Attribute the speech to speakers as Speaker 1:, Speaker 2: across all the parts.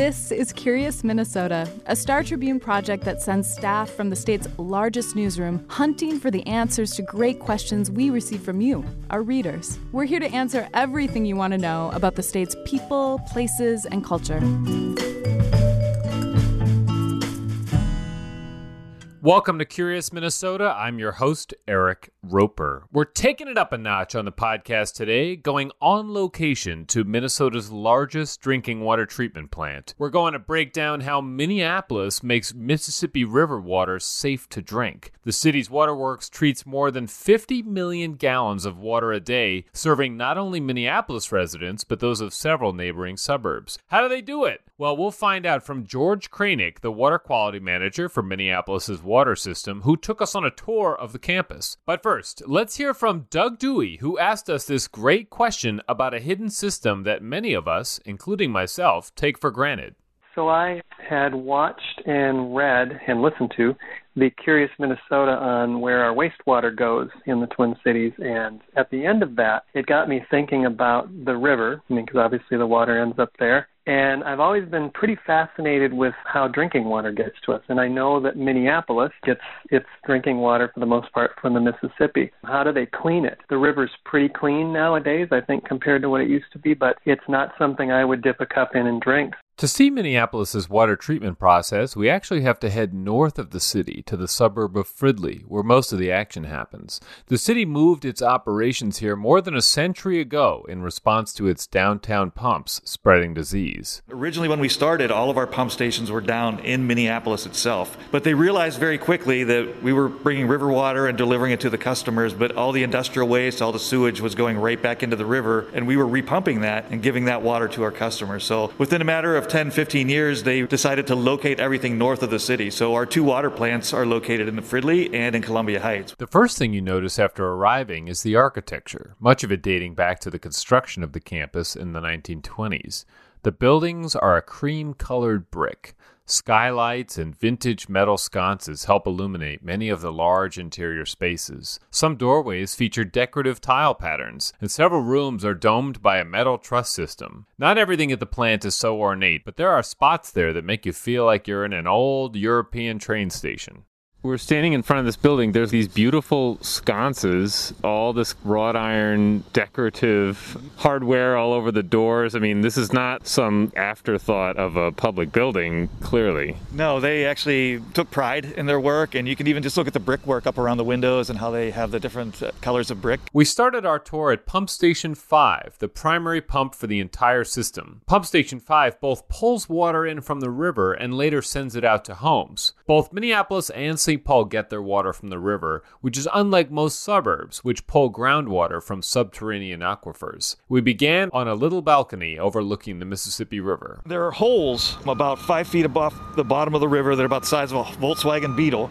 Speaker 1: This is Curious Minnesota, a Star Tribune project that sends staff from the state's largest newsroom hunting for the answers to great questions we receive from you, our readers. We're here to answer everything you want to know about the state's people, places, and culture.
Speaker 2: Welcome to Curious Minnesota. I'm your host, Eric Roper. We're taking it up a notch on the podcast today, going on location to Minnesota's largest drinking water treatment plant. We're going to break down how Minneapolis makes Mississippi River water safe to drink. The city's waterworks treats more than 50 million gallons of water a day, serving not only Minneapolis residents, but those of several neighboring suburbs. How do they do it? Well, we'll find out from George Kraynick, the water quality manager for Minneapolis's water system, who took us on a tour of the campus. But first, let's hear from Doug Dewey, who asked us this great question about a hidden system that many of us, including myself, take for granted.
Speaker 3: So I had watched and read and listened to the Curious Minnesota on where our wastewater goes in the Twin Cities, and at the end of that, it got me thinking about the river, I mean, because obviously the water ends up there, and I've always been pretty fascinated with how drinking water gets to us. And I know that Minneapolis gets its drinking water for the most part from the Mississippi. How do they clean it? The river's pretty clean nowadays, I think, compared to what it used to be, but it's not something I would dip a cup in and drink.
Speaker 2: To see Minneapolis's water treatment process, we actually have to head north of the city to the suburb of Fridley, where most of the action happens. The city moved its operations here more than a century ago in response to its downtown pumps spreading disease.
Speaker 4: Originally, when we started, all of our pump stations were down in Minneapolis itself, but they realized very quickly that we were bringing river water and delivering it to the customers, but all the industrial waste, all the sewage was going right back into the river, and we were repumping that and giving that water to our customers. So within a matter of 10, 15 years, they decided to locate everything north of the city. So our two water plants are located in the Fridley and in Columbia Heights.
Speaker 2: The first thing you notice after arriving is the architecture, much of it dating back to the construction of the campus in the 1920s. The buildings are a cream colored brick. Skylights and vintage metal sconces help illuminate many of the large interior spaces. Some doorways feature decorative tile patterns, and several rooms are domed by a metal truss system. Not everything at the plant is so ornate, but there are spots there that make you feel like you're in an old European train station. We're standing in front of this building. There's these beautiful sconces, all this wrought iron decorative hardware all over the doors. I mean, this is not some afterthought of a public building, clearly.
Speaker 4: No, they actually took pride in their work, and you can even just look at the brickwork up around the windows and how they have the different uh, colors of brick.
Speaker 2: We started our tour at Pump Station 5, the primary pump for the entire system. Pump Station 5 both pulls water in from the river and later sends it out to homes. Both Minneapolis and St. Paul get their water from the river, which is unlike most suburbs, which pull groundwater from subterranean aquifers. We began on a little balcony overlooking the Mississippi River.
Speaker 4: There are holes about five feet above the bottom of the river that are about the size of a Volkswagen Beetle.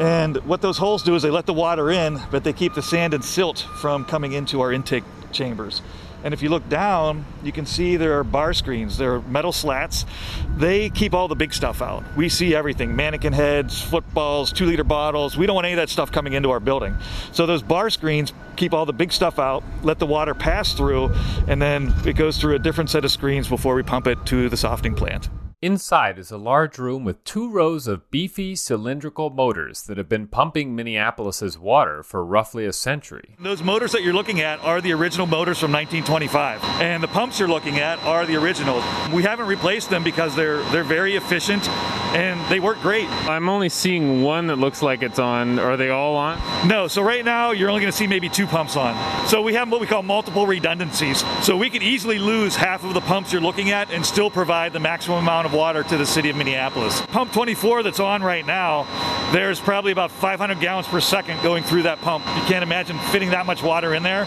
Speaker 4: And what those holes do is they let the water in, but they keep the sand and silt from coming into our intake chambers. And if you look down, you can see there are bar screens, there are metal slats. They keep all the big stuff out. We see everything mannequin heads, footballs, two liter bottles. We don't want any of that stuff coming into our building. So those bar screens keep all the big stuff out, let the water pass through, and then it goes through a different set of screens before we pump it to the softening plant.
Speaker 2: Inside is a large room with two rows of beefy cylindrical motors that have been pumping Minneapolis's water for roughly a century.
Speaker 4: Those motors that you're looking at are the original motors from 1925, and the pumps you're looking at are the originals. We haven't replaced them because they're they're very efficient and they work great.
Speaker 2: I'm only seeing one that looks like it's on. Are they all on?
Speaker 4: No, so right now you're only going to see maybe two pumps on. So we have what we call multiple redundancies. So we could easily lose half of the pumps you're looking at and still provide the maximum amount of water to the city of Minneapolis. Pump 24 that's on right now, there's probably about 500 gallons per second going through that pump. You can't imagine fitting that much water in there,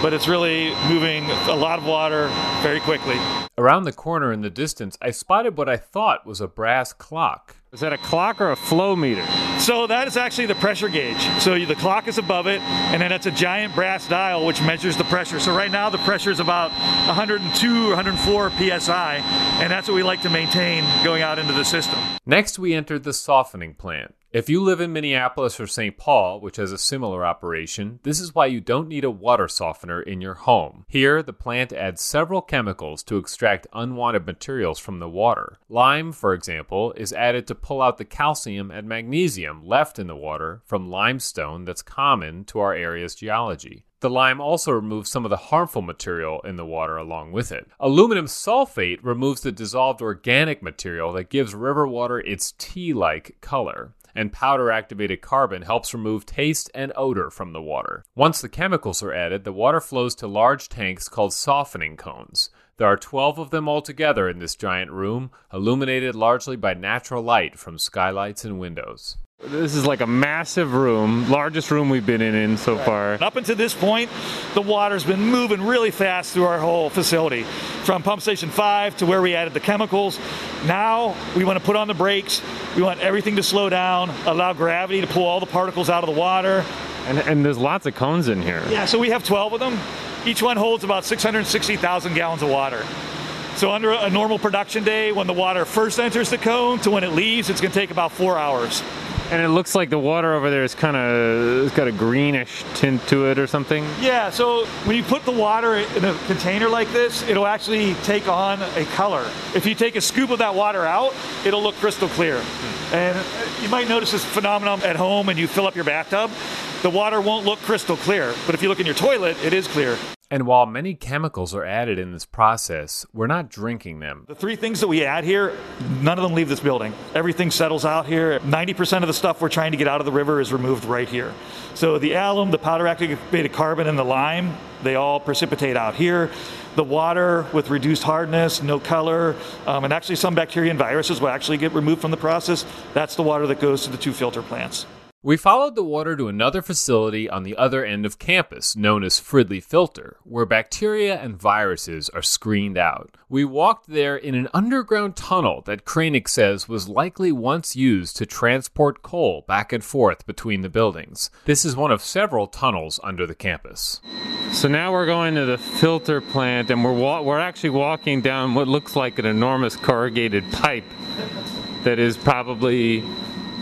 Speaker 4: but it's really moving a lot of water very quickly.
Speaker 2: Around the corner in the distance, I spotted what I thought was a brass clock. Is that a clock or a flow meter?
Speaker 4: So that is actually the pressure gauge. So the clock is above it, and then it's a giant brass dial which measures the pressure. So right now the pressure is about 102 or 104 psi, and that's what we like to maintain going out into the system.
Speaker 2: Next, we entered the softening plant. If you live in Minneapolis or St. Paul, which has a similar operation, this is why you don't need a water softener in your home. Here, the plant adds several chemicals to extract unwanted materials from the water. Lime, for example, is added to pull out the calcium and magnesium left in the water from limestone that's common to our area's geology. The lime also removes some of the harmful material in the water along with it. Aluminum sulfate removes the dissolved organic material that gives river water its tea like color and powder activated carbon helps remove taste and odor from the water. Once the chemicals are added, the water flows to large tanks called softening cones. There are 12 of them altogether in this giant room, illuminated largely by natural light from skylights and windows.
Speaker 5: This is like a massive room, largest room we've been in, in so far.
Speaker 4: Up until this point, the water's been moving really fast through our whole facility, from pump station five to where we added the chemicals. Now we want to put on the brakes. We want everything to slow down, allow gravity to pull all the particles out of the water.
Speaker 5: And, and there's lots of cones in here.
Speaker 4: Yeah, so we have 12 of them. Each one holds about 660,000 gallons of water. So under a normal production day, when the water first enters the cone to when it leaves, it's going to take about four hours.
Speaker 5: And it looks like the water over there is kind of it's got a greenish tint to it or something.
Speaker 4: Yeah, so when you put the water in a container like this, it'll actually take on a color. If you take a scoop of that water out, it'll look crystal clear. Hmm. And uh, you might notice this phenomenon at home and you fill up your bathtub, the water won't look crystal clear. But if you look in your toilet, it is clear.
Speaker 2: And while many chemicals are added in this process, we're not drinking them.
Speaker 4: The three things that we add here, none of them leave this building. Everything settles out here. 90% of the stuff we're trying to get out of the river is removed right here. So the alum, the powder activated carbon, and the lime, they all precipitate out here. The water with reduced hardness, no color, um, and actually some bacteria and viruses will actually get removed from the process. That's the water that goes to the two filter plants.
Speaker 2: We followed the water to another facility on the other end of campus, known as Fridley Filter, where bacteria and viruses are screened out. We walked there in an underground tunnel that Kraynick says was likely once used to transport coal back and forth between the buildings. This is one of several tunnels under the campus.
Speaker 5: So now we're going to the filter plant, and we're wa- we're actually walking down what looks like an enormous corrugated pipe that is probably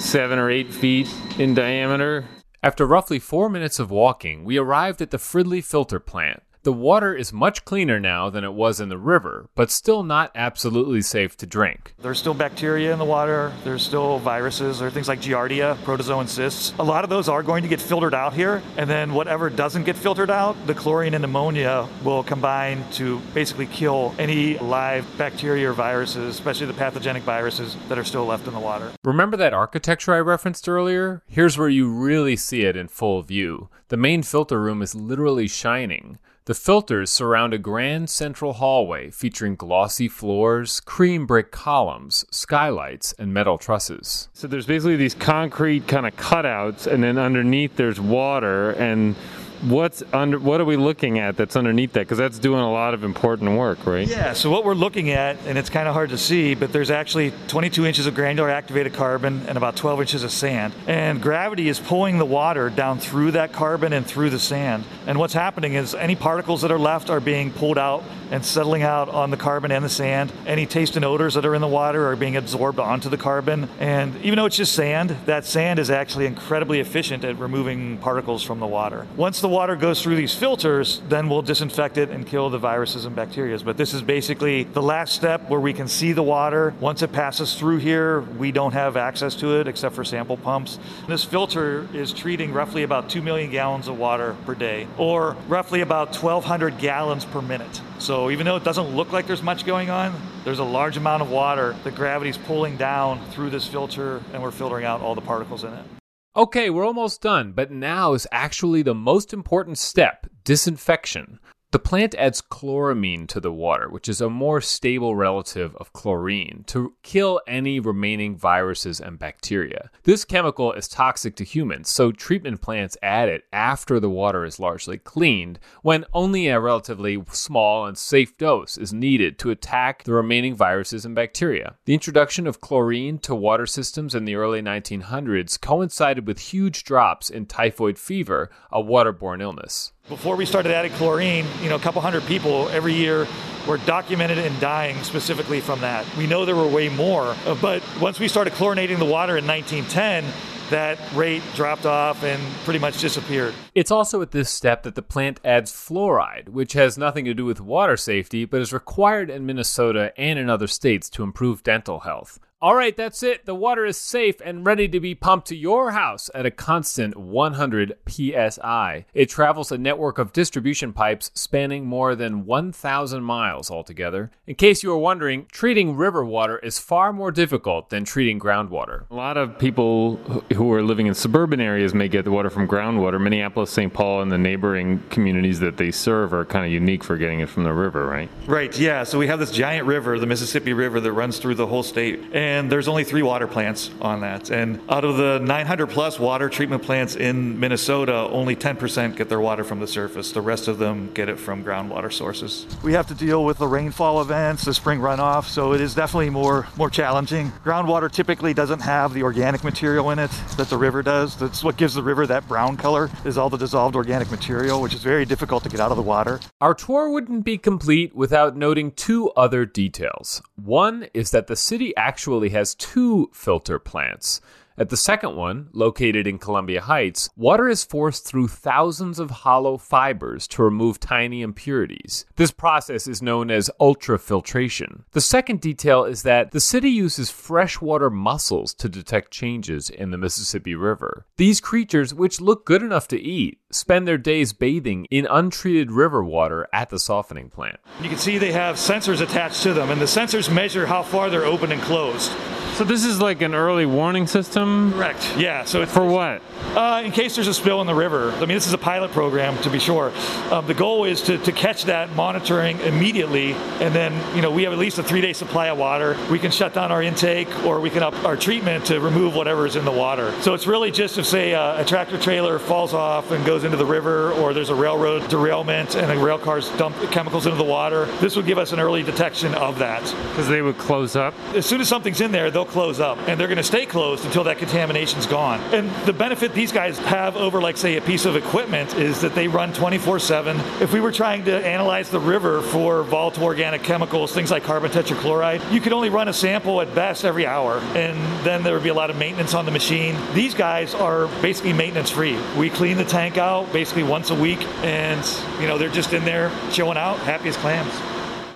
Speaker 5: seven or eight feet in diameter.
Speaker 2: After roughly four minutes of walking, we arrived at the Fridley filter plant. The water is much cleaner now than it was in the river, but still not absolutely safe to drink.
Speaker 4: There's still bacteria in the water. There's still viruses. There are things like Giardia, protozoan cysts. A lot of those are going to get filtered out here, and then whatever doesn't get filtered out, the chlorine and ammonia will combine to basically kill any live bacteria or viruses, especially the pathogenic viruses that are still left in the water.
Speaker 2: Remember that architecture I referenced earlier? Here's where you really see it in full view. The main filter room is literally shining. The filters surround a grand central hallway featuring glossy floors, cream brick columns, skylights, and metal trusses.
Speaker 5: So there's basically these concrete kind of cutouts, and then underneath there's water. And what's under? What are we looking at that's underneath that? Because that's doing a lot of important work, right?
Speaker 4: Yeah. So what we're looking at, and it's kind of hard to see, but there's actually 22 inches of granular activated carbon and about 12 inches of sand. And gravity is pulling the water down through that carbon and through the sand. And what's happening is any particles that are left are being pulled out and settling out on the carbon and the sand. Any taste and odors that are in the water are being absorbed onto the carbon. And even though it's just sand, that sand is actually incredibly efficient at removing particles from the water. Once the water goes through these filters, then we'll disinfect it and kill the viruses and bacteria. But this is basically the last step where we can see the water. Once it passes through here, we don't have access to it except for sample pumps. This filter is treating roughly about 2 million gallons of water per day, or roughly about 1,200 gallons per minute. So even though it doesn't look like there's much going on, there's a large amount of water that gravity's pulling down through this filter, and we're filtering out all the particles in it.
Speaker 2: Okay, we're almost done, but now is actually the most important step disinfection. The plant adds chloramine to the water, which is a more stable relative of chlorine, to kill any remaining viruses and bacteria. This chemical is toxic to humans, so treatment plants add it after the water is largely cleaned, when only a relatively small and safe dose is needed to attack the remaining viruses and bacteria. The introduction of chlorine to water systems in the early 1900s coincided with huge drops in typhoid fever, a waterborne illness.
Speaker 4: Before we started adding chlorine, you know, a couple hundred people every year were documented and dying specifically from that. We know there were way more, but once we started chlorinating the water in 1910, that rate dropped off and pretty much disappeared.
Speaker 2: It's also at this step that the plant adds fluoride, which has nothing to do with water safety, but is required in Minnesota and in other states to improve dental health. All right, that's it. The water is safe and ready to be pumped to your house at a constant 100 psi. It travels a network of distribution pipes spanning more than 1,000 miles altogether. In case you were wondering, treating river water is far more difficult than treating groundwater.
Speaker 5: A lot of people who are living in suburban areas may get the water from groundwater. Minneapolis, St. Paul, and the neighboring communities that they serve are kind of unique for getting it from the river, right?
Speaker 4: Right, yeah. So we have this giant river, the Mississippi River, that runs through the whole state. And and there's only three water plants on that. And out of the 900 plus water treatment plants in Minnesota, only 10% get their water from the surface. The rest of them get it from groundwater sources. We have to deal with the rainfall events, the spring runoff, so it is definitely more more challenging. Groundwater typically doesn't have the organic material in it that the river does. That's what gives the river that brown color is all the dissolved organic material, which is very difficult to get out of the water.
Speaker 2: Our tour wouldn't be complete without noting two other details. One is that the city actually actually has two filter plants. At the second one, located in Columbia Heights, water is forced through thousands of hollow fibers to remove tiny impurities. This process is known as ultrafiltration. The second detail is that the city uses freshwater mussels to detect changes in the Mississippi River. These creatures, which look good enough to eat, spend their days bathing in untreated river water at the softening plant.
Speaker 4: You can see they have sensors attached to them, and the sensors measure how far they're open and closed.
Speaker 5: So this is like an early warning system.
Speaker 4: Correct. Yeah. So
Speaker 5: for what?
Speaker 4: Uh, in case there's a spill in the river. I mean, this is a pilot program to be sure. Um, the goal is to, to catch that monitoring immediately, and then you know we have at least a three-day supply of water. We can shut down our intake, or we can up our treatment to remove whatever is in the water. So it's really just if say uh, a tractor trailer falls off and goes into the river, or there's a railroad derailment and the rail cars dump chemicals into the water. This would give us an early detection of that.
Speaker 5: Because they would close up.
Speaker 4: As soon as something's in there, they'll close up, and they're going to stay closed until that contamination's gone. And the benefit these guys have over, like, say, a piece of equipment is that they run 24 7. If we were trying to analyze the river for volatile organic chemicals, things like carbon tetrachloride, you could only run a sample at best every hour, and then there would be a lot of maintenance on the machine. These guys are basically maintenance free. We clean the tank out basically once a week, and, you know, they're just in there chilling out, happy as clams.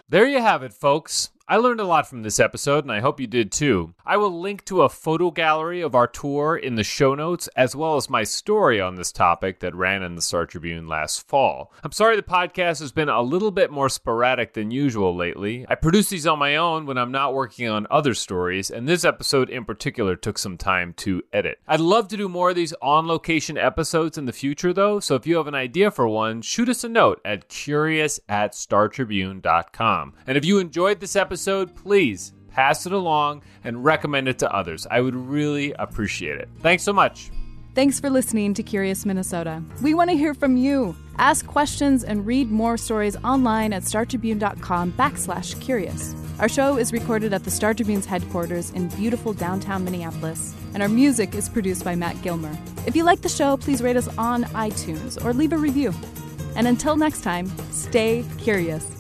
Speaker 2: There you have it, folks. I learned a lot from this episode, and I hope you did too. I will link to a photo gallery of our tour in the show notes, as well as my story on this topic that ran in the Star Tribune last fall. I'm sorry the podcast has been a little bit more sporadic than usual lately. I produce these on my own when I'm not working on other stories, and this episode in particular took some time to edit. I'd love to do more of these on location episodes in the future, though, so if you have an idea for one, shoot us a note at curious at startribune.com. And if you enjoyed this episode, episode, please pass it along and recommend it to others. I would really appreciate it. Thanks so much.
Speaker 1: Thanks for listening to Curious Minnesota. We want to hear from you. Ask questions and read more stories online at startribune.com backslash curious. Our show is recorded at the Star Tribune's headquarters in beautiful downtown Minneapolis, and our music is produced by Matt Gilmer. If you like the show, please rate us on iTunes or leave a review. And until next time, stay curious.